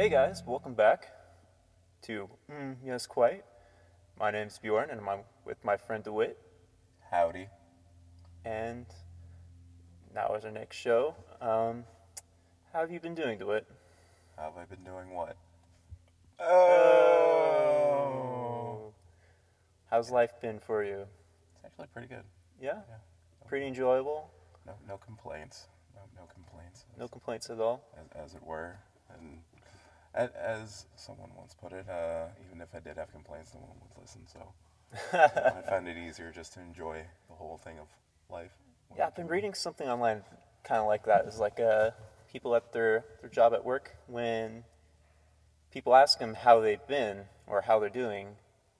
Hey guys, welcome back to mm, Yes Quite. My name's Bjorn and I'm with my friend DeWitt. Howdy. And now is our next show. Um, how have you been doing, DeWitt? How have I been doing what? Oh. How's life been for you? It's actually pretty good. Yeah? Yeah. Pretty enjoyable? No, no complaints. No, no complaints. No complaints at all? As, as it were. And as, as someone once put it, uh, even if I did have complaints, no one would listen. So I find it easier just to enjoy the whole thing of life. Yeah, I've been reading something online kind of like that. It's like uh, people at their, their job at work, when people ask them how they've been or how they're doing,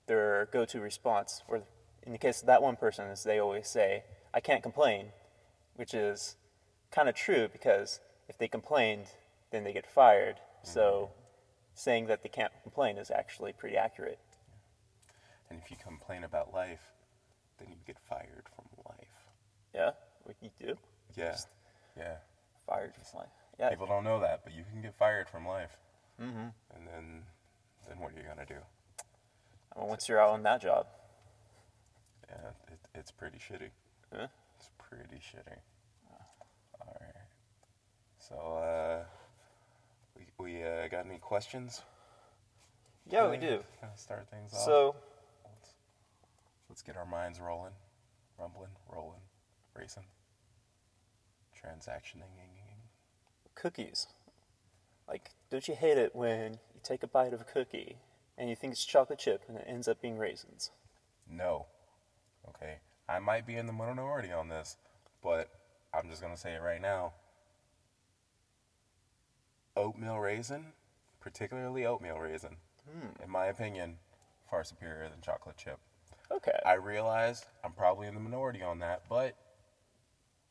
their go to response, or in the case of that one person, is they always say, I can't complain, which is kind of true because if they complained, then they get fired. So saying that they can't complain is actually pretty accurate. And if you complain about life, then you get fired from life. Yeah, what you do? Yeah. Just Yeah. fired from life. Yeah, People don't know that, but you can get fired from life. mm-hmm. And then, then what are you gonna do? Well, once you're out on that job, Yeah, it, it's pretty shitty. Huh? It's pretty shitty. All right. So, uh, we, uh, got any questions? yeah, we do. Kinda start things off. So, let's, let's get our minds rolling, rumbling, rolling, racing, transactioning. cookies. Like, don't you hate it when you take a bite of a cookie and you think it's chocolate chip and it ends up being raisins? No. Okay. I might be in the minority on this, but I'm just gonna say it right now. Oatmeal raisin, particularly oatmeal raisin, Hmm. in my opinion, far superior than chocolate chip. Okay. I realize I'm probably in the minority on that, but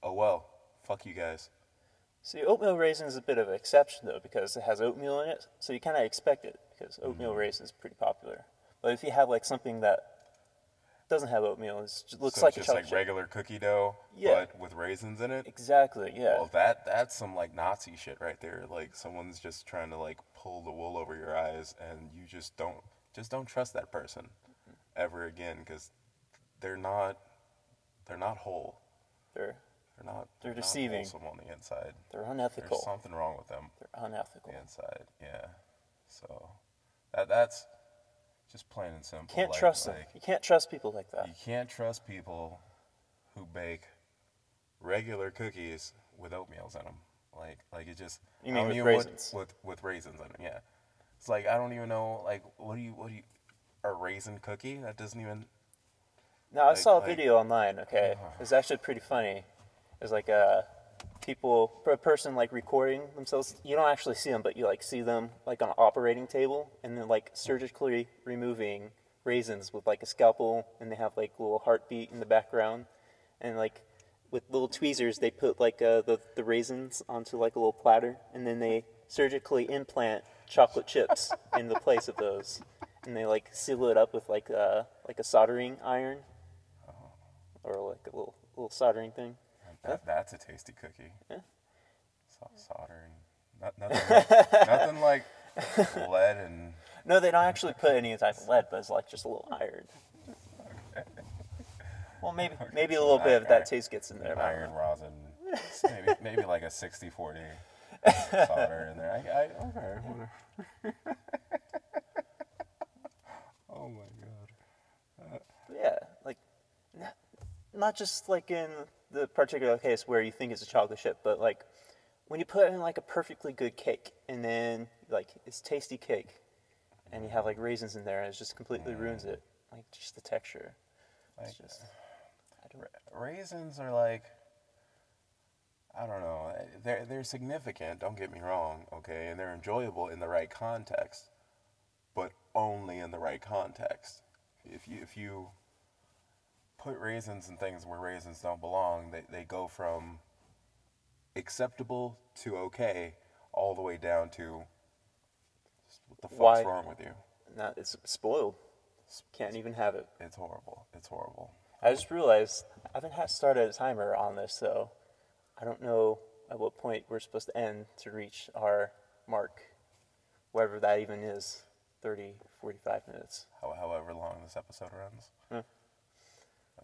oh well. Fuck you guys. See, oatmeal raisin is a bit of an exception though because it has oatmeal in it, so you kind of expect it because oatmeal Mm-hmm. raisin is pretty popular. But if you have like something that doesn't have oatmeal, it just looks so like it's just like chip. regular cookie dough, Yeah. but with raisins in it. Exactly. Yeah. Well, that that's some like Nazi shit right there. Like someone's just trying to like pull the wool over your eyes, and you just don't just don't trust that person ever again because they're not they're not whole. they're They're not. They're not deceiving. wholesome on the inside. they're unethical. There's something wrong with them They're unethical. the inside. Yeah. So that that's just plain and simple. Can't like- trust them. You can't trust people like that. You can't trust people who bake regular cookies with oatmeals in them. Like, like it just. You mean with even- raisins? With, with raisins in it, yeah. It's like I don't even know. Like, what do you what do you a raisin cookie? That doesn't even. No, I Like- saw a like- video online. Okay, it's actually pretty funny. It's like uh, people, a person like recording themselves. You don't actually see them, but you like see them like on an operating table, and then like surgically removing raisins with like a scalpel, and they have like a little heartbeat in the background, and like with little tweezers, they put like uh, the the raisins onto like a little platter, and then they surgically implant chocolate chips in the place of those, and they like seal it up with like uh, like a soldering iron or like a little little soldering thing. That, that's a tasty cookie. Yeah. So, soldering. Not, nothing, like, nothing like lead and. No, they don't actually put any type of lead, but it's like just a little iron. Well, maybe maybe a little bit of that taste gets in there. iron rosin. maybe maybe like a 60 40 solder in there. I, I, okay, whatever. oh my god. Uh, yeah, like not just like in the particular case where you think it's a chocolate chip, but like when you put in like a perfectly good cake and then like it's tasty cake, and you have like raisins in there, and it just completely mm. ruins it. Like just the texture. It's Like, just I don't. ra- raisins are like I don't know. Eh, they're they're significant. Don't get me wrong, okay, and they're enjoyable in the right context, but only in the right context. If you if you put raisins in things where raisins don't belong, they they go from acceptable to okay, all the way down to what the fuck's Why- wrong with you? Not it's spoiled. Can't even have it. It's horrible. It's horrible. I just realized I haven't had started a timer on this, so I don't know at what point we're supposed to end to reach our mark. whatever that even is 30, 45 minutes. How, however long this episode runs. Hmm.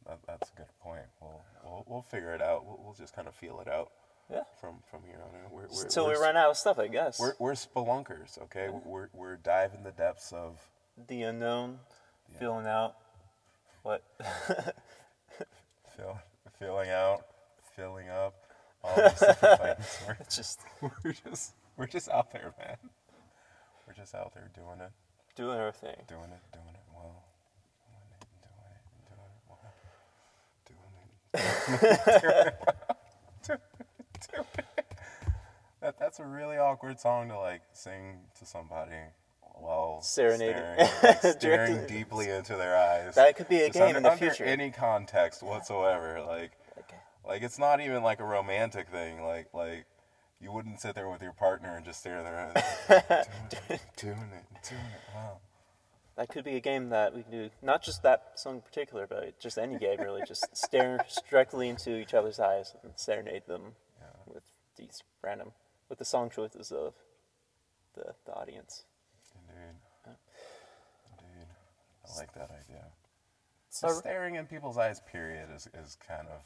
That, that's a good point. We'll, we'll, we'll figure it out. We'll, we'll just kind of feel it out Yeah. from, from here on in. We're, we're, we run out of stuff, I guess. We're, we're spelunkers, okay? We're, we're diving the depths of the unknown, feeling out what feel, feeling out, filling up, all these different things. We're, just we're just we're just out there, man. We're just out there doing it, doing our thing. doing it, doing it well, doing it, doing it, doing it well, doing it, doing it, doing it. That that's a really awkward song to like sing to somebody while Serenading. staring, like, staring deeply into their eyes. That could be a Just game under, in the under future. any context whatsoever, like. Okay. Like it's not even like a romantic thing. Like like you wouldn't sit there with your partner and just stare there and doing it, doing it, doing it. Wow. That could be a game that we can do. Not just that song in particular, but just any game really. Just stare directly into each other's eyes and serenade them with these random, with the song choices of the, the audience. Indeed. Indeed. I like that idea. So, Just staring in people's eyes, period, is, is kind of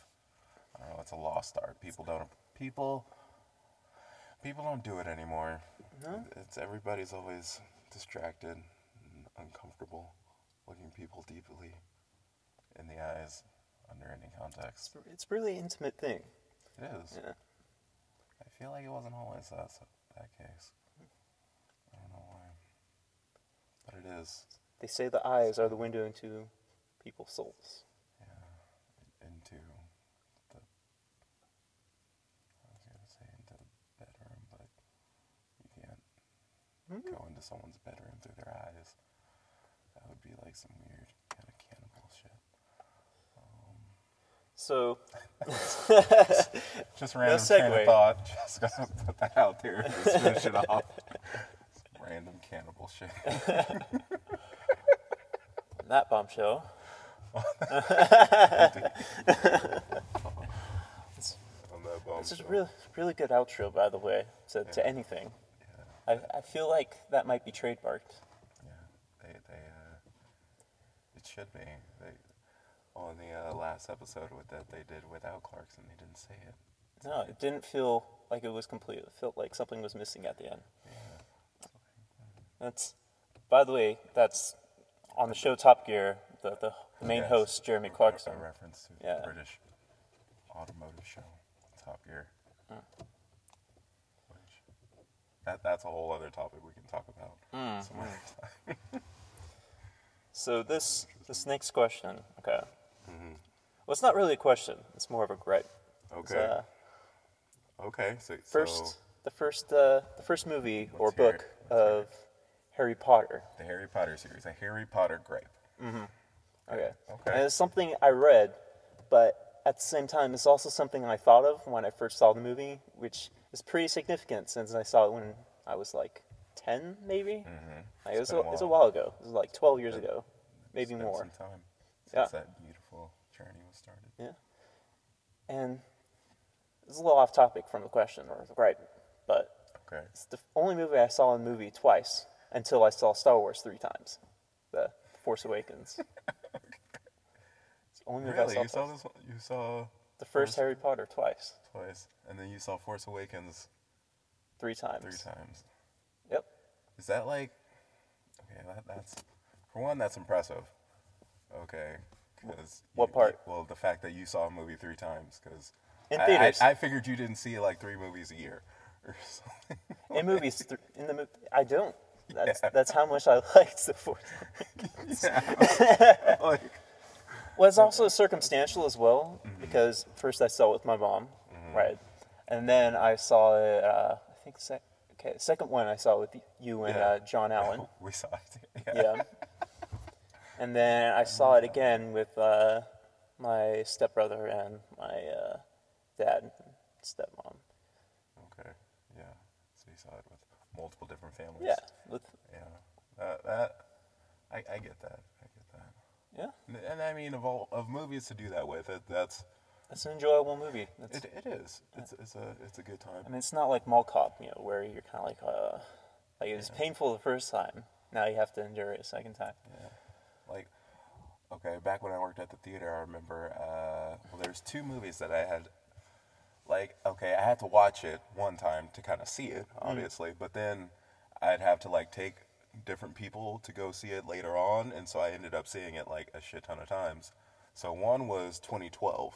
I don't know, it's a lost art. People don't people people don't do it anymore. No? It's everybody's always distracted uncomfortable looking people deeply in the eyes under any context. it's a really intimate thing. It is. Yeah. I feel like it wasn't always that that case. I don't know why, but it is They say the eyes are the window into people's souls. Yeah, into the. I was gonna say into the bedroom, but you can't Mm-hmm. go into someone's bedroom through their eyes. That would be like some weird kind of cannibal shit. So, Just random train of thought. Just gonna put that out there. Just finish it off. Random cannibal shit. that bombshell. On that bomb This is shell. really, really good outro, by the way, to, to anything. I, I feel like that might be trademarked. Yeah, they they uh, it should be. They on the uh, last episode with that they did without Clarkson, they didn't say it. No, it didn't feel like it was complete. It felt like something was missing at the end. That's, by the way, that's on the show Top Gear. The the, main Yes. host Jeremy Clarkson. A reference to Yeah. the British automotive show, Top Gear. Which that that's a whole other topic we can talk about Mm, some other time. So this this next question, okay. Mm-hmm. Well, it's not really a question. It's more of a gripe. Okay. uh, Okay. So first, so the first uh, the first movie or book it. Of Harry Potter. the Harry Potter series, a Harry Potter gripe. Okay. Okay. And it's something I read, but at the same time, it's also something I thought of when I first saw the movie, which is pretty significant since I saw it when I was like 10, maybe? Like, it, was Mm-hmm. a, a it was a while. ago. It was like 12 years ago, maybe more. Some time Yeah. since that beautiful journey was started. Yeah. And it's a little off topic from the question or the gripe, but Okay. it's the only movie I saw in movie twice until I saw Star Wars three times. The Force Awakens. Only Really? I You saw, saw this? one- You saw The first Force- Harry Potter twice. twice, and then you saw Force Awakens Three times. three times. Is that like? Okay, that, that's for one. That's impressive. Okay, because What part? well, the fact that you saw a movie three times, because In I, theaters. I, I figured you didn't see like three movies a year or something. in movies, th- in the movie, I don't. That's Yeah. that's how much I liked the Force. yeah. like, Well, it's also circumstantial as well Mm-hmm. because first I saw it with my mom, right, and then I saw it. Uh, I think sec- okay, the second one I saw with you and Yeah. uh, John Allen. we saw it. Yeah. yeah. And then I saw it again with uh, my stepbrother and my uh, dad and stepmom. Okay. Yeah. So you saw it with multiple different families. Yeah, with Yeah. That that I, I get that. I get that. yeah, And, and I mean, of all of movies to do that with, it that's it's an enjoyable movie. It, it is. It's it's a it's a good time. I mean, it's not like Mall Cop, you know, where you're kind of like, uh, Like it was painful the first time. Now you have to endure it a second time. Yeah. like okay back when i worked at the theater i remember uh, well there's two movies that i had like okay i had to watch it one time to kind of see it obviously but then i'd have to like take different people to go see it later on and so i ended up seeing it like a shit ton of times so one was 2012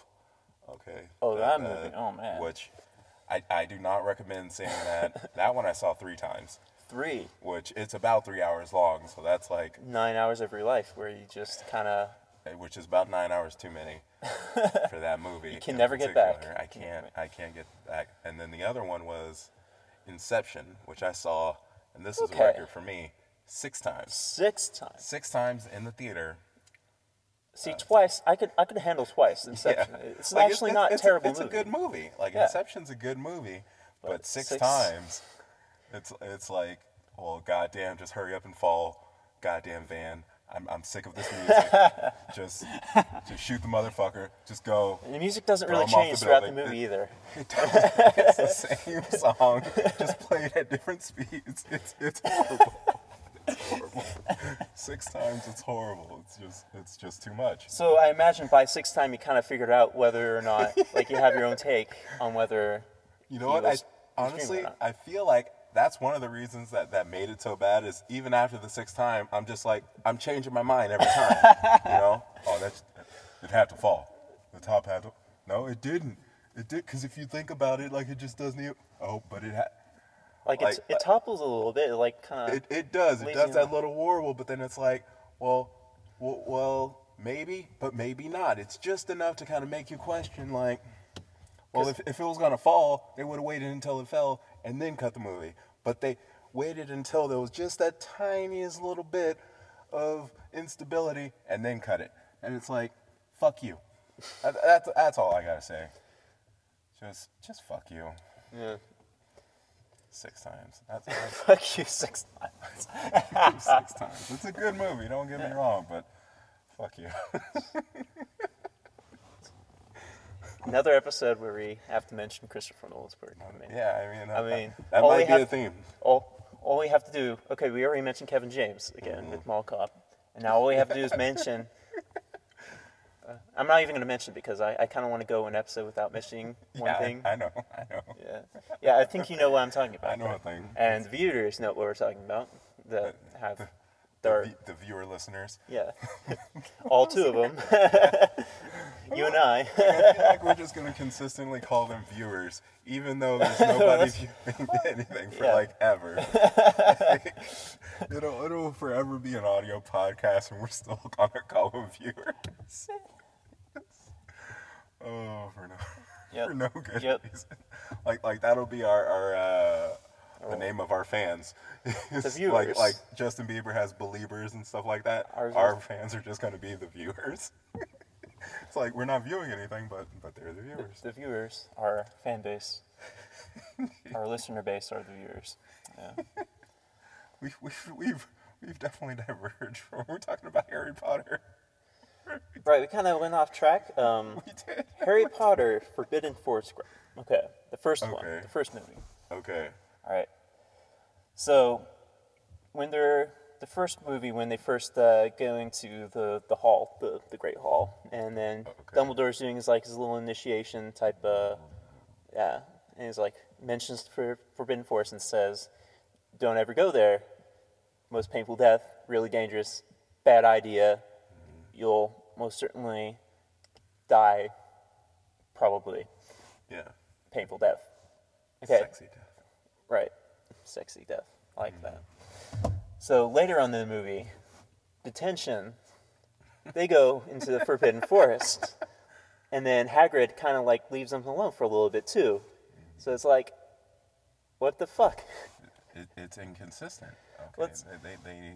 okay Oh, that movie. Uh, oh, man. which I, I do not recommend seeing that that one i saw three times Three, which it's about three hours long so that's like nine hours of your life where you just kind of uh, which is about nine hours too many for that movie. You can never get back. I can't. I can't get back. And then the other one was Inception, which I saw, and this is a record for me, six times. six times. Six times in the theater. See, uh, twice I could I could handle twice. Inception. It's Like, actually not it's terrible it's movie. a good movie. Like Yeah. Inception's a good movie, but, But six, six- times, it's it's like, well, goddamn, just hurry up and fall, goddamn van. I'm, I'm sick of this music. just just shoot the motherfucker. Just go. And the music doesn't really off the change throughout the movie either. It. It's the same song, just played at different speeds. It's it's horrible. It's horrible. Six times, it's horrible. It's just it's just too much. So I imagine by sixth time you kind of figured out whether or not, like, you have your own take on whether. You know He what? was- I honestly. I feel like that's one of the reasons that that made it so bad. Is even after the sixth time, I'm just like I'm changing my mind every time. you know? Oh, that's it had to fall. The top had to. No, it didn't. It did because if you think about it, like it just doesn't. Even, oh, but it had. Like, Like, it's, it topples a little bit, like, kind of. It, it does. It does that little warble, but then it's like, well, well, well, maybe, but maybe not. It's just enough to kind of make you question, like, well, if, if it was gonna fall, they would have waited until it fell and then cut the movie. But they waited until there was just that tiniest little bit of instability and then cut it. And it's like, fuck you. That's that's all I gotta say. Just just fuck you. Yeah. Six times. That's, Fuck you six times. six times. It's a good movie, don't get me wrong, but fuck you. Another episode where we have to mention Christopher Nolan's work. I mean, yeah, I mean, I that, mean, that all might be a theme. all, all we have to do, okay, we already mentioned Kevin James again mm-hmm. with Mall Cop. And now all we have to do is mention. Uh, I'm not even going to mention it because I, I kind of want to go an episode without mentioning one yeah, I- thing. I, know, I know. yeah. yeah, I think you know what I'm talking about. I know a thing. And the viewers know what we're talking about that have The, their, vi- the viewer listeners. yeah, all two of them. you and I. I feel like we're just gonna consistently call them viewers, even though there's nobody viewing anything for Yeah. like ever. it'll it'll forever be an audio podcast, and we're still gonna call them viewers. oh, for no, Yep. for no good Yep. reason. Like like that'll be our our. Uh, the name of our fans, It's viewers. Like, like Justin Bieber has believers and stuff like that. Ours our is- fans are just going to be the viewers. it's like we're not viewing anything, but but they're the viewers. The viewers, our fan base, our listener base are the viewers. Yeah. We've we've we've, we've definitely diverged from we're talking about Harry Potter. Right, we kind of went off track. Um, We did. Harry Potter, Forbidden Forest. Okay, the first one, Okay. the first movie. Okay. All right. So, when they're the first movie, when they first uh, go into the the hall, the the Great Hall, and then Okay. Dumbledore's doing his like his little initiation type. Uh, yeah, and he's like mentions for Forbidden Forest and says, "Don't ever go there. Most painful death. Really dangerous. Bad idea. You'll most certainly die. Probably Yeah. painful death." Okay. Sexy death. Right. Sexy death. I like mm. that. So later on in the movie, detention, they go into the Forbidden Forest. And then Hagrid kind of like leaves them alone for a little bit too. So it's like, what the fuck? It, it's inconsistent. Okay. Let's- They, they, they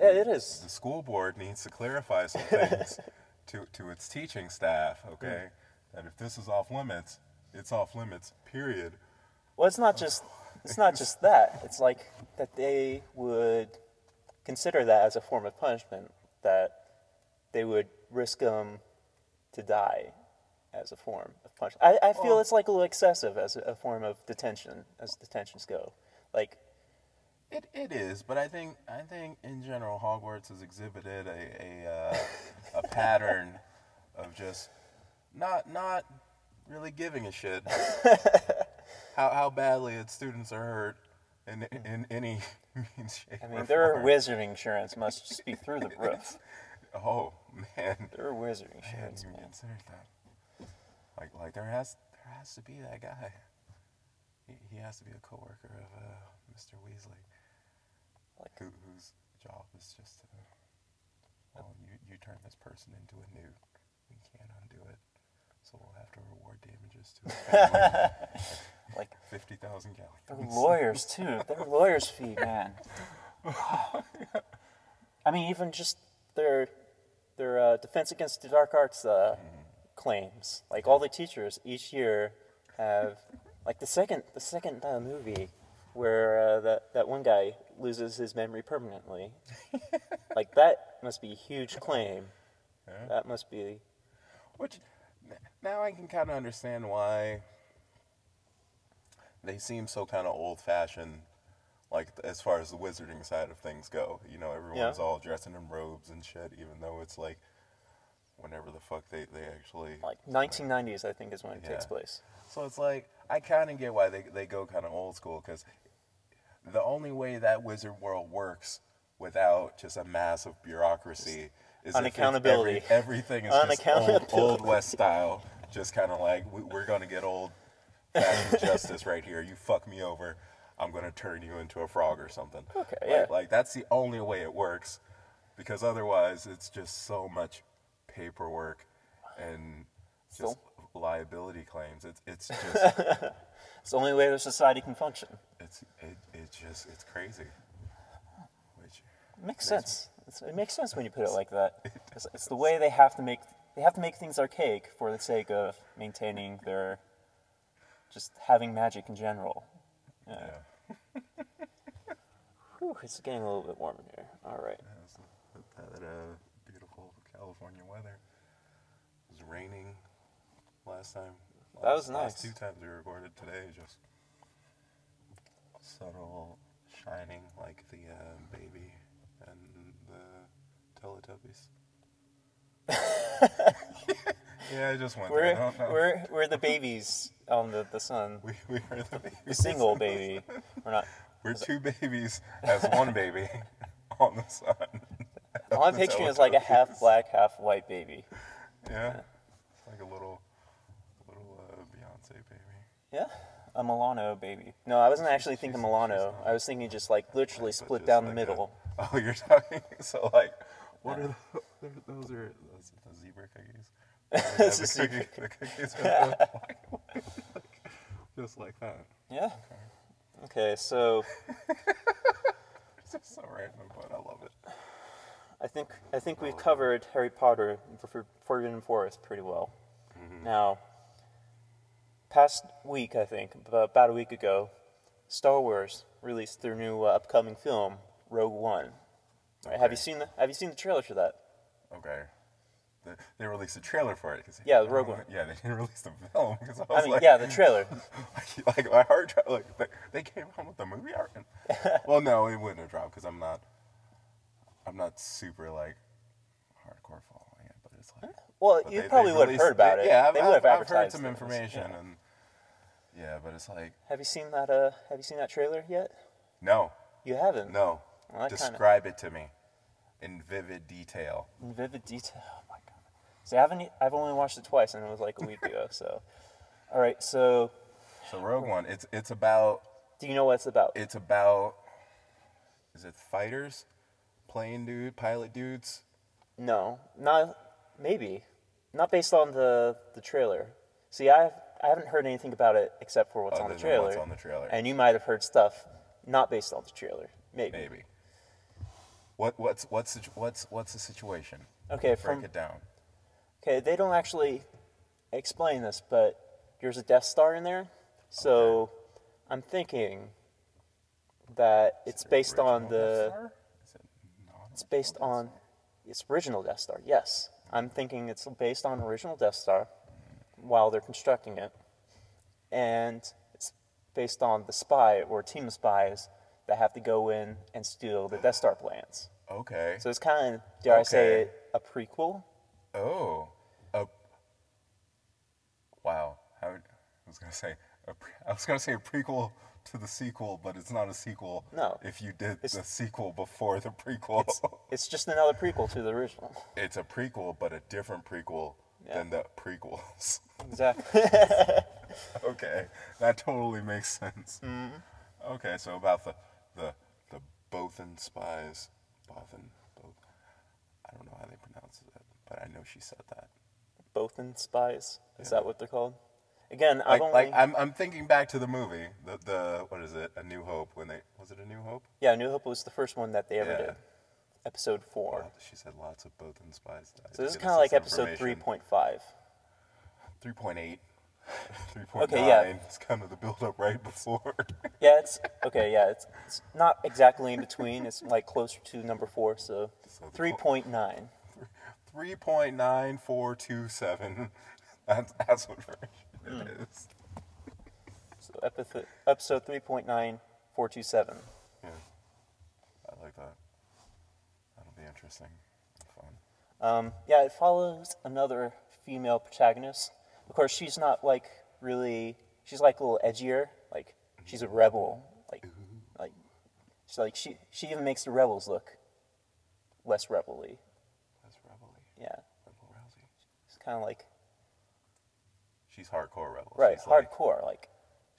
Yeah, it is. the school board needs to clarify some things to to its teaching staff. Okay. Mm. That if this is off limits, it's off limits. Period. Well, it's not just it's not just that. It's like that they would consider that as a form of punishment. That they would risk them to die as a form of punishment. I, I feel Well- it's like a little excessive as a, a form of detention, as detentions go. Like It, it is, but I think I think in general Hogwarts has exhibited a a, uh, a pattern of just not not really giving a shit how how badly its students are hurt in in any means shape I mean, their form. wizard insurance must just be through the roof. Oh man, Their wizard insurance, you man. considered that. Like like there has there has to be that guy. He, he has to be a co worker of uh, Mr. Weasley. Like- who, whose job is just to well you you turn this person into a nude. We can't undo it. So we'll have to reward damages to his family. Like fifty thousand They're lawyers too. They're lawyers' fee, man. I mean, even just their their uh, defense against the dark arts uh, claims. Like all the teachers each year have, like the second the second uh, movie where uh, that that one guy loses his memory permanently. like that must be a huge claim. Yeah. That must be Which now I can kind of understand why they seem so kind of old fashioned, like as far as the wizarding side of things go. You know, everyone's Yeah. all dressing in robes and shit, even though it's like whenever the fuck they, they actually. like 1990s. I think is when it takes place. So it's like, I kind of get why they, they go kind of old school, because the only way that wizard world works without just a massive bureaucracy is Unaccountability. every- everything is just old, old West style. Just kind of like, we, we're going to get old justice right here. You fuck me over, I'm going to turn you into a frog or something. Okay, like, yeah. Like, that's the only way it works, because otherwise it's just so much paperwork and just So- liability claims. It's, it's just. It's the only way the society can function. It's it, it just it's crazy. Which It makes sense. It's, it makes sense when you put it like that. It's, it's the way they have to make they have to make things archaic for the sake of maintaining their just having magic in general. Yeah. yeah, Whew, it's getting a little bit warm in here. All right. that's that, that uh, beautiful California weather. It was raining last time. That was last nice. two times we recorded today, just subtle shining like the uh, baby and the Teletubbies. yeah, I just went there. We're know. we're we're the babies on the, the sun. we, we are the babies. The single baby. We're not. We're two babies as one baby on the sun. All I'm picturing is like a half black, half white baby. Yeah, it's like a little, little uh, Beyonce baby. Yeah. A Milano baby. No, I wasn't actually thinking she's Milano. not. I was thinking just like literally But split down the middle. A, oh, you're talking. So like, what are the, those? Are those the zebra cookies? A the, zebra cookie, the cookies are just like that. Yeah. Okay, so It's just so random, but I love it. I think I think we've covered Harry Potter and For- Forbidden Forest pretty well. Now, past week I think ab- about a week ago, Star Wars released their new uh, upcoming film, Rogue One. Right, Have you seen the Have you seen the trailer for that? Okay. The, they released a trailer for it. 'cause- Yeah, the Rogue One. Yeah, they didn't release the film I I mean, like, yeah, the trailer. like like my heart dropped. Like they, they came out with the movie art. well, no, it wouldn't have dropped because I'm not. I'm not super like hardcore following it, but it's like. Well, you they- probably would have heard about it. Yeah, I've, I've, have I've heard some information, Yeah. and yeah, but it's like Have you seen that? Uh, Have you seen that trailer yet? no, You haven't. no. Well, that kinda- Describe it to me in vivid detail. In vivid detail. Oh. See, I haven't. I've only watched it twice, and it was like a week ago. So, all right. So, So Rogue One, it's it's about do you know what it's about? it's about is it fighters, plane dude, pilot dudes? No, not maybe, not based on the the trailer. See, I I haven't heard anything about it except for what's on Other the than trailer. what's on the trailer. And you might have heard stuff not based on the trailer. Maybe. Maybe. What what's what's the, what's what's the situation? Okay. Break From it down. Okay, they don't actually explain this, but there's a Death Star in there, so I'm thinking that it's based on the. Star? Is it not It's based on it's original Death Star. Yes, I'm thinking it's based on original Death Star while they're constructing it, and it's based on the spy or team of spies that have to go in and steal the Death Star plans. Okay. So it's kind of, dare I say it, a prequel? Oh, a, wow. How, I was gonna say a pre, I was gonna say a prequel to the sequel, but it's not a sequel. No. If you did It's- the sequel before the prequel, It's, it's just another prequel to the original. it's a prequel, but a different prequel than the prequels. Exactly. okay, that totally makes sense. Mm-hmm. Okay, so about the the the Bothan spies, Bothan, Both. I don't know how they pronounce it, but I know she said that. Bothan spies. Is Yeah. that what they're called? Again, like, I've only like I'm, I'm thinking back to the movie, the the what is it? A New Hope. When they was it A New Hope? yeah, A New Hope was the first one that they ever Yeah. did. Episode four. Well, she said lots of Bothan spies. So this is kind of like episode three point five. 3.8. 3.9. Okay, yeah. It's kind of the build up right before. Yeah, it's okay. Yeah, it's, it's not exactly in between. It's like closer to number four. So So the three point nine. 3.9427. That's, that's what version. It is. So episode episode three point nine four two seven. Yeah. I like that. That'll be interesting. and Fun. Um, yeah, it follows another female protagonist. Of course, she's not like really. She's like a little edgier. Like she's a rebel. Like, like she's like she she even makes the rebels look less rebelly. That's Rebel-y. Yeah, Rebel Rousey. it's kind of like She's hardcore rebel. right She's hardcore. Like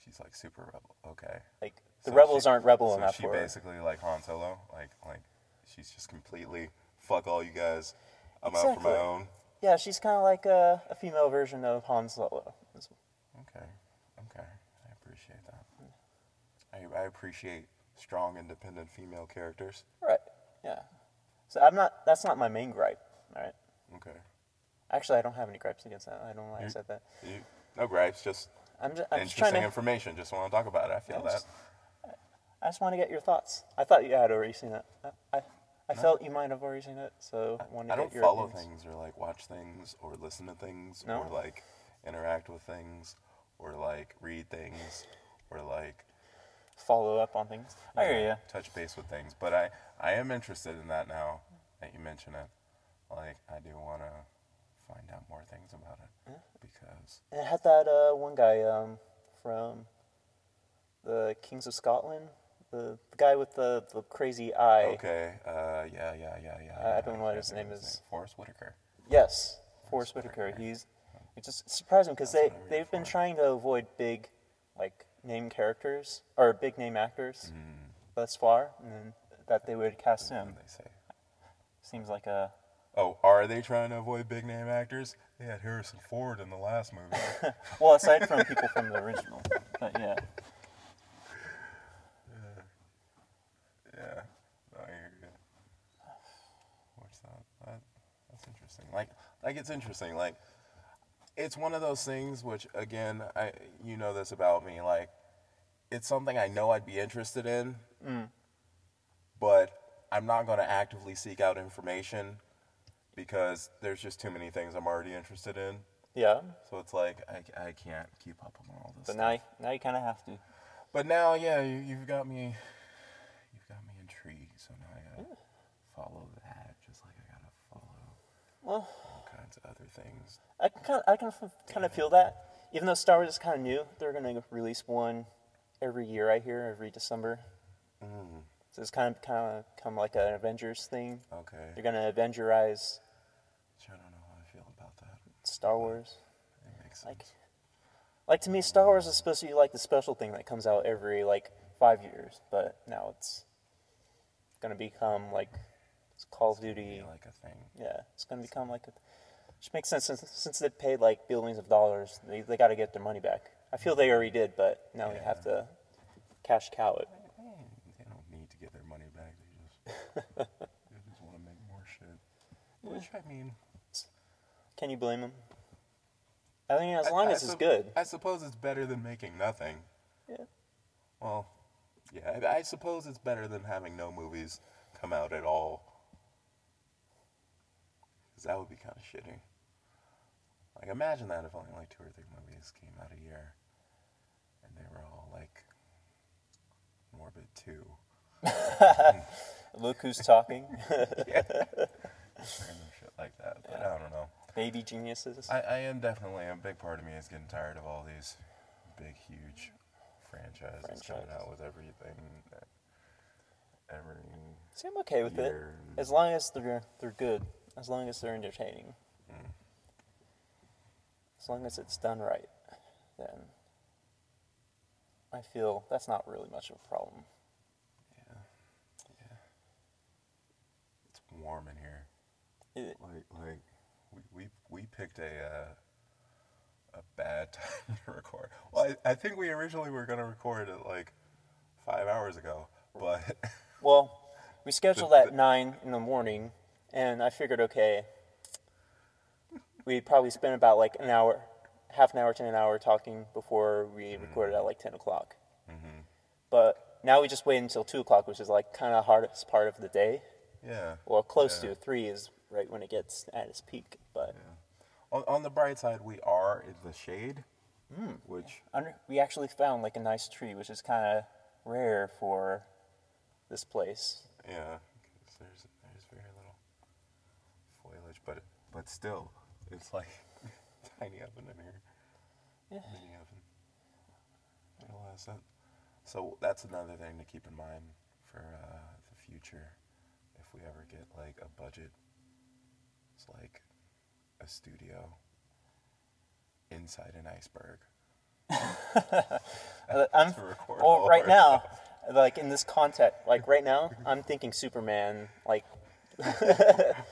she's like super rebel. Okay. like the So rebels she- aren't rebel so enough she basically like Han Solo. Like like she's just completely fuck all you guys. I'm out for my own. Yeah, she's kind of like a, a female version of Han Solo. Okay. Okay. I appreciate that. I, I appreciate strong, independent female characters. Right. Yeah. So I'm not. That's not my main gripe. All right. Okay. Actually, I don't have any gripes against that. I don't know why I You- said that. You, no gripes, just I'm just. I'm just interesting to. information. Just want to talk about it. I feel Yeah, that. just- I just want to get your thoughts. I thought you had already seen it. I, I, I felt you might have already seen it, so I wanted to I don't get your follow opinions. things or like watch things or listen to things No? or like interact with things or like read things or like Follow up on things. I hear you. touch base with things. But I, I am interested in that now that you mention it. Like I do want to find out more things about it because And it had that uh, one guy um, from the Kings of Scotland, the, the guy with the, the crazy eye. okay, uh, yeah, yeah, yeah, yeah. I yeah, don't know what his name is. Forest Whitaker. Yes, Forest Whitaker. He's it's just surprising because they That's what I'm here they've been trying to avoid big like name characters or big name actors Mm. thus far, and then that they would cast him they say? seems like a Oh, are they trying to avoid big name actors? They had Harrison Ford in the last movie. well aside from people from the original, but yeah. yeah. No, I hear you. What's that? that? That's interesting. Like, like it's interesting. Like, it's one of those things which, again, I you know this about me. Like, it's something I know I'd be interested in, mm. but I'm not going to actively seek out information because there's just too many things I'm already interested in. Yeah, So it's like I, I can't keep up on all this. but stuff. now you- now you kind of have to. But now, yeah, you, you've got me. You've got me intrigued. So now I gotta follow that, just like I gotta follow Well, all kinds of other things. I can kind of, I can kind of feel that. Even though Star Wars is kind of new, they're gonna release one every year. I hear every December. Mm, So it's kind of kind of come like an Avengers thing. okay. They're gonna Avengerize I don't know how I feel about that. Star Wars. It makes Like, sense. like to me, Star Wars is supposed to be like the special thing that comes out every like five years, but now it's gonna become like it's Call of Be Duty. like a thing. Yeah, it's gonna become like a. Which makes sense since, since they paid like billions of dollars, they they got to get their money back. I feel they already did, but now they have to cash cow it. They, they don't need to get their money back. They just they just want to make more shit. Which I mean, Can you blame them? I mean, as long I as it's sup- good. I suppose it's better than making nothing. Yeah. Well, yeah, I, I suppose it's better than having no movies come out at all. Because that would be kind of shitty. Like, imagine that if only like two or three movies came out a year. And they were all like. Morbid Orbit 2. Look who's talking. Random shit like that. But I don't know. Baby geniuses. I, I am definitely a big part of me is getting tired of all these big, huge franchises coming out with everything. Every See, I'm okay with it as long as they're they're good. As long as they're entertaining. Mm. As long as it's done right, then I feel that's not really much of a problem. Yeah, yeah. It's warm in here. It, Like like we we, we picked a uh, a bad time to record. Well, I, I think we originally were gonna record it like five hours ago, but well, we scheduled The- at nine in the morning, and I figured, okay, we'd probably spend about like an hour, half an hour to an hour talking before we Mm-hmm. recorded at like ten o'clock. But now we just wait until two o'clock, which is like kind of hardest part of the day. yeah. Well, close Yeah. to three is right when it gets at its peak. But On, on the bright side, we are in the shade, Hmm. which under, we actually found like a nice tree, which is kind of rare for this place. Yeah, there's there's very little foliage, but but still, it's like tiny oven in here, Yeah. mini oven. Realize that. So that's another thing to keep in mind for uh, the future. If we ever get like a budget, it's like studio inside an iceberg. I'm To record well right now, like in this context, like right now, I'm thinking Superman, like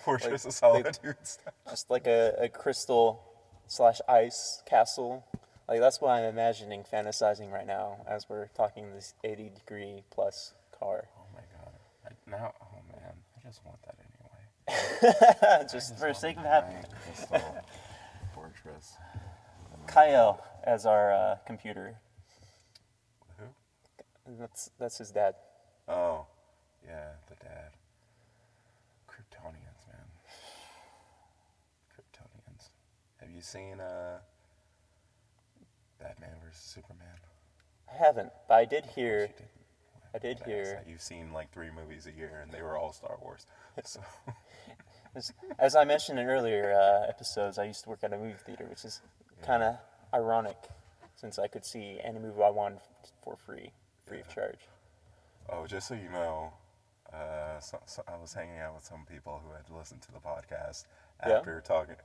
Fortress of like- Solitude stuff. just like a, a crystal slash ice castle. Like that's what I'm imagining, fantasizing right now as we're talking this 80 degree plus car. Oh my god. I, now, oh man, I just want that. just for the sake of having crystal fortress. Kyle as our uh, computer. Who? That's that's his dad. Oh, yeah, the dad. Kryptonians, man. Kryptonians. Have you seen uh, Batman versus Superman? I haven't, but I did hear. I did hear. You've seen like three movies a year, and they were all Star Wars. So As, as I mentioned in earlier uh, episodes, I used to work at a movie theater, which is kind of ironic, since I could see any movie I wanted for free, free of charge. Oh, just so you know, uh, so, so I was hanging out with some people who had listened to the podcast Yeah. after talking,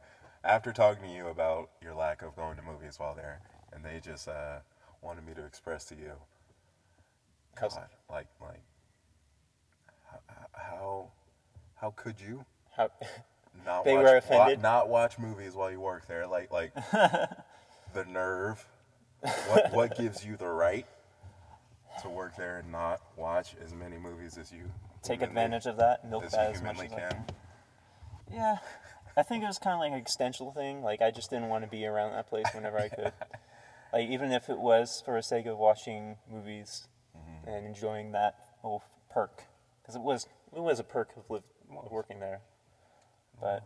after talking to you about your lack of going to movies while there, and they just uh, wanted me to express to you, God, like, like, how, how, how could you How, not They watch, were wa- offended? not watch movies while you work there? Like, like, the nerve. What, what gives you the right to work there and not watch as many movies as you take humanly- advantage of that, milk as that as much as I can. can. Yeah, I think it was kind of like an existential thing. Like I just didn't want to be around that place whenever I could. Like even if it was for the sake of watching movies Mm-hmm. and enjoying that whole perk, because it was it was a perk of live, of working there. But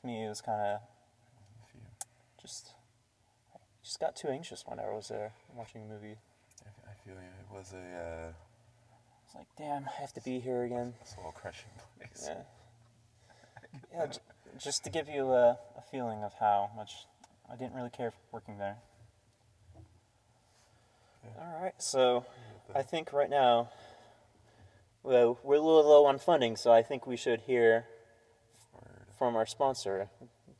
to me, it was kind of just just got too anxious when I was there watching a movie. I, I feel you. It was a uh, It's like, damn, I have to be here again. It's a soul crushing place. Yeah. Yeah, j- just to give you a, a feeling of how much I didn't really care for working there. All right, so I think right now, well, we're a little low on funding, so I think we should hear. From our sponsor,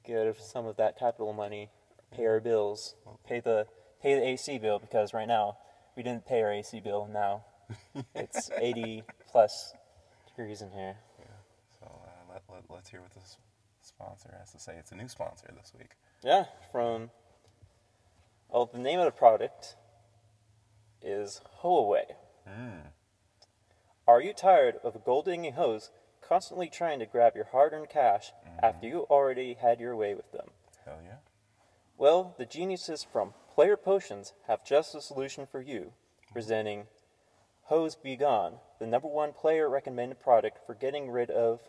give some of that capital money, pay our bills, pay the pay the AC bill because right now we didn't pay our AC bill. Now it's 80 plus degrees in here. So uh, let, let, let's hear what this sponsor has to say. It's a new sponsor this week. Yeah, from. Well, the name of the product is Hoaway. Mm. Are you tired of a gold digging hose constantly trying to grab your hard earned cash mm-hmm. after you already had your way with them? Hell yeah. Well, the geniuses from Player Potions have just the solution for you, mm-hmm. presenting Hose Be Gone, the number one player recommended product for getting rid of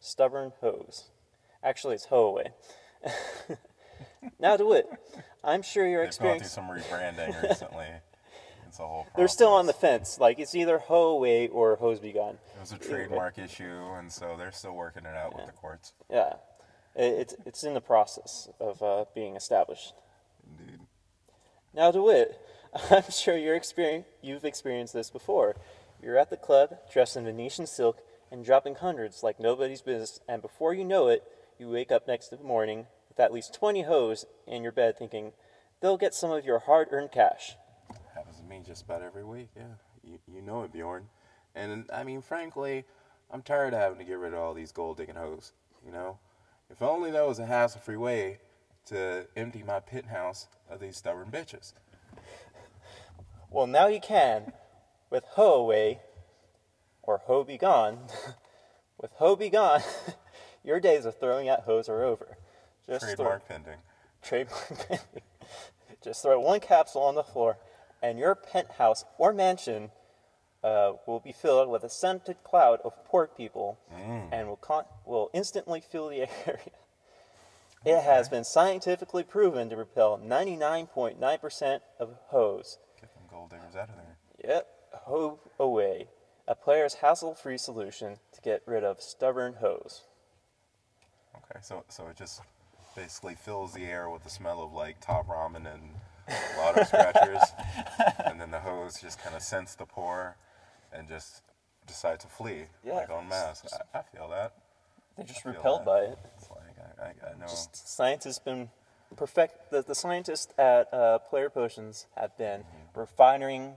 stubborn hose. Actually, it's hoe away. now to it. I'm sure you're through experiencing. some rebranding recently. That's a whole. They're still on the fence. Like it's either hoe away or hose be gone. It was a trademark issue, and so they're still working it out with the courts. Yeah, it's it's in the process of uh, being established. Indeed. Now, DeWitt, I'm sure you're experience, you've experienced this before. You're at the club, dressed in Venetian silk, and dropping hundreds like nobody's business, and before you know it, you wake up next morning with at least 20 hoes in your bed thinking, they'll get some of your hard earned cash. Happens to me just about every week. Yeah, you, you know it, Bjorn. And I mean, frankly, I'm tired of having to get rid of all these gold digging hoes. You know, if only there was a hassle-free way to empty my penthouse of these stubborn bitches. Well, now you can with Hoe Away or Hoe Be Gone. with Hoe Be Gone, your days of throwing out hoes are over. Just throw- Trademark pending. trademark pending. Just throw one capsule on the floor, and your penthouse or mansion uh, will be filled with a scented cloud of pork people, and will con- will instantly fill the area. It has been scientifically proven to repel 99.9% of hoes. Get them gold diggers out of there. Yep, Hoe Away, a player's hassle-free solution to get rid of stubborn hoes. Okay, so so it just basically fills the air with the smell of like top ramen and lotto scratchers, and then the hose just kind of sense the pour and just decide to flee Yeah. like en masse. I, I feel that. They're just repelled that. by it. It's like I, I, I know. Just scientists been perfect. The, the scientists at uh, Player Potions have been refining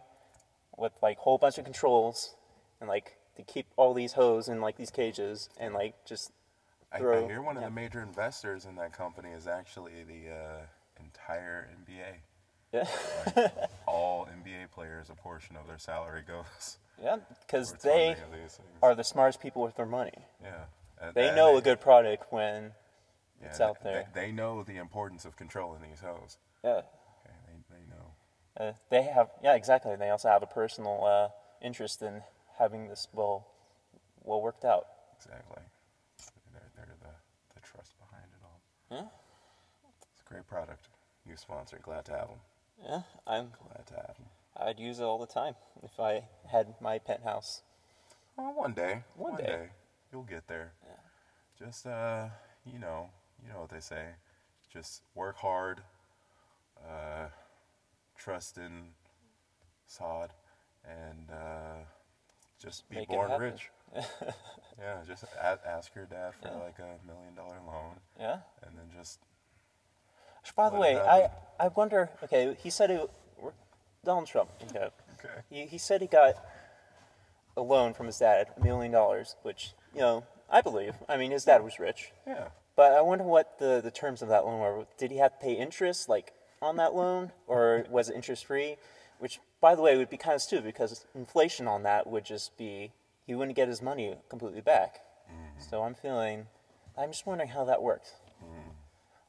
with like a whole bunch of controls and like to keep all these hoes in like these cages and like just I, I hear one of the major investors in that company is actually the uh, entire NBA. Yeah Like, all NBA players, a portion of their salary goes. yeah because they funding of these things. are the smartest people with their money. Yeah. And- They and know a good product when yeah, it's they- out there. They, they know the importance of controlling these hoes. yeah Okay, they, they know. uh, they have yeah exactly. They also have a personal uh, interest in having this well well worked out. Exactly. They're, they're the, the trust behind it all. Yeah. It's a great product. New sponsor. Glad to have them. Yeah, I'm Glad to have them. I'd use it all the time if I had my penthouse. Well, one day. One day. You'll get there. Yeah. Just, uh, you know, you know what they say. Just work hard. Uh, trust in sod. And uh, just be Make born rich. yeah, just a- ask your dad for Yeah. like a million dollar loan. Yeah. And then just By the way, I. I wonder. Okay, he said it. Donald Trump. Okay. Okay. He, he said he got a loan from his dad, a million dollars, which you know I believe. I mean, his dad was rich, Yeah. but I wonder what the the terms of that loan were. Did he have to pay interest like on that loan, or was it interest free? Which, by the way, would be kind of stupid because inflation on that would just be he wouldn't get his money completely back. Mm-hmm. So I'm feeling. I'm just wondering how that worked.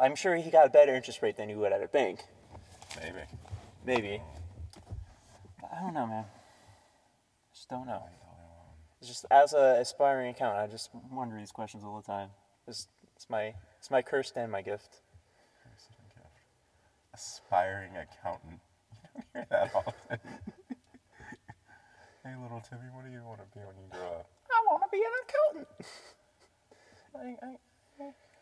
I'm sure he got a better interest rate than he would at a bank. Maybe. Maybe. I don't know, man. Just don't know. It's just as a aspiring accountant, I just wonder these questions all the time. It's, it's my it's my curse and my gift. Aspiring accountant. You don't hear that often. hey, little Timmy, what do you want to be when you grow up? I want to be an accountant. I, I,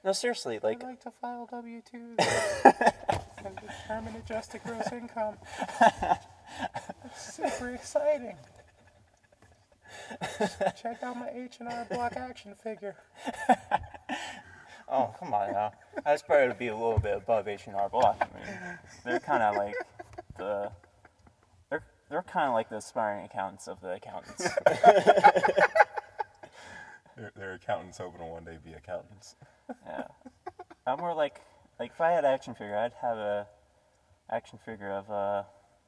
No, seriously, like I'd like to file W 2s and determine adjusted gross income. It's super exciting. Check out my H and R Block action figure. Oh, come on now. I aspire to be a little bit above H&R Block. I mean, they're kind of like the they're they're kind of like the aspiring accountants of the accountants. They're, they're accountants hoping to one day be accountants. yeah. I'm more like like if I had an action figure, I'd have a action figure of uh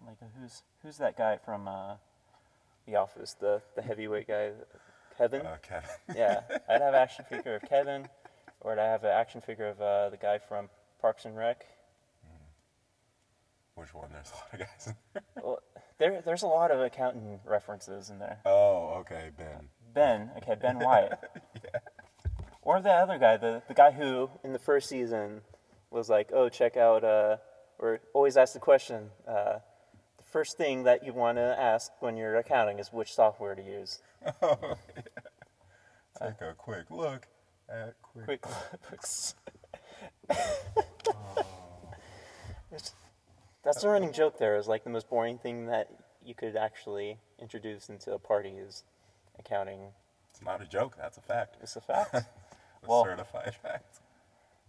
like who's who's that guy from uh The Office, the the heavyweight guy, Kevin. Uh, Kevin. yeah, I'd have an action figure of Kevin, or I'd have an action figure of uh, the guy from Parks and Rec. Which one? There's a lot of guys. Well, there, there's a lot of accountant references in there. Oh, okay, Ben. Ben, okay, Ben Wyatt. Or the other guy, the, the guy who in the first season was like, oh, check out, uh, or always asked the question, uh, the first thing that you want to ask when you're accounting is which software to use. Take a quick look at quick. QuickBooks. It's- That's the running joke there. Is like the most boring thing that you could actually introduce into a party is accounting. It's not a joke. That's a fact. It's a fact. A Well- certified fact.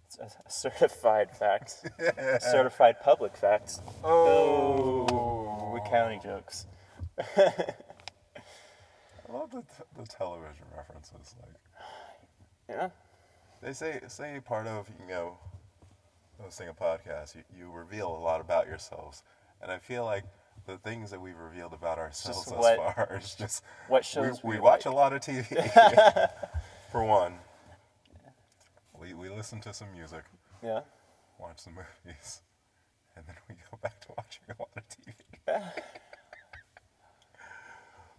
It's a a certified fact. certified public fact. Oh. accounting jokes. I love the, t- the television references. Like Yeah. they say, say part of you know hosting a podcast, you, you reveal a lot about yourselves, and I feel like the things that we've revealed about ourselves Just thus what- far is just What shows we we watch like. a lot of TV. For one, we we listen to some music, Yeah. watch some movies, and then we go back to watching a lot of TV.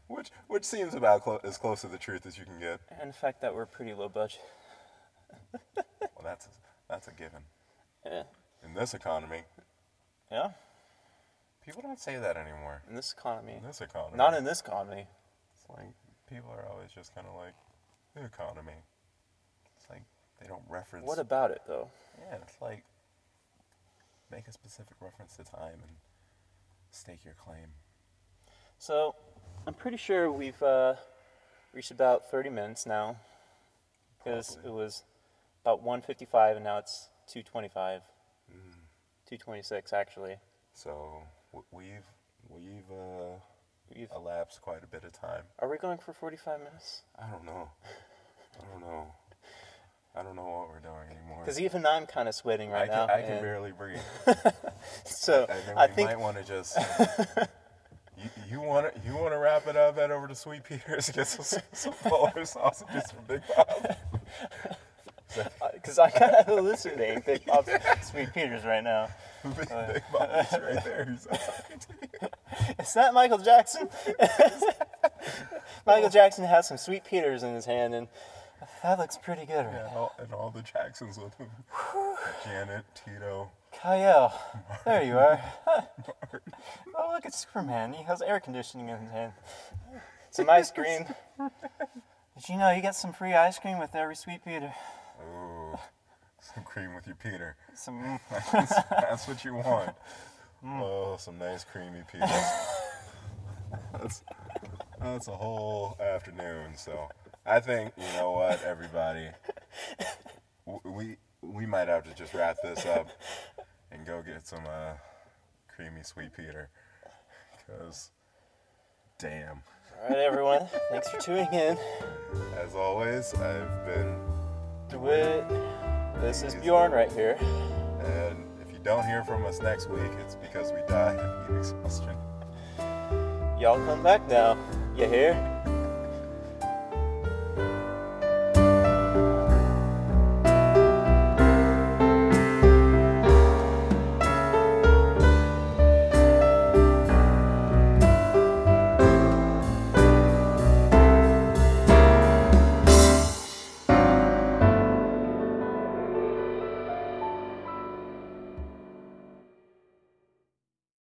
which which seems about clo- as close to the truth as you can get. And the fact that we're pretty low budget. Well, that's that's a given Yeah. in this economy. Yeah. People don't say that anymore. In this economy. In this economy, Not in this economy. It's like people are always just kind of like the economy. It's like they don't reference. What about it though? yeah, it's like make a specific reference to time and stake your claim. So, I'm pretty sure we've uh, reached about 30 minutes now, because it was about 1:55 and now it's 2:25. Mm. 2:26 actually. So we've we've uh, We've, elapsed quite a bit of time. are we going for 45 minutes? I don't know. I don't know. I don't know what we're doing anymore. Because even I'm kind of sweating I right can, now. I can and barely breathe. so I think I we think might want to just. you, want to you want to wrap it up? Head over to Sweet Peter's, get some, some Polar sausages from Big Bob. because I kind of hallucinating Big Sweet Peters right now. Big, right there. He's talking to you. Is that Michael Jackson? Michael Jackson has some Sweet Peters in his hand, and that looks pretty good. Right Yeah, and all, and all the Jacksons with him. Janet, Tito. Kyle, there you are. oh, look at Superman. He has air conditioning in his hand. Some ice cream. Did you know you get some free ice cream with every Sweet Peter? Some cream with your Peter. Some. That's, that's what you want. Oh, some nice creamy Peter. That's, that's a whole afternoon. So I think you know what, everybody. We we might have to just wrap this up and go get some uh, creamy sweet Peter. Cause, damn. All right, everyone. Thanks for tuning in. As always, I've been DeWitt. This is Bjorn right here. And if you don't hear from us next week, it's because we died of heat exhaustion. Y'all come back now. You hear?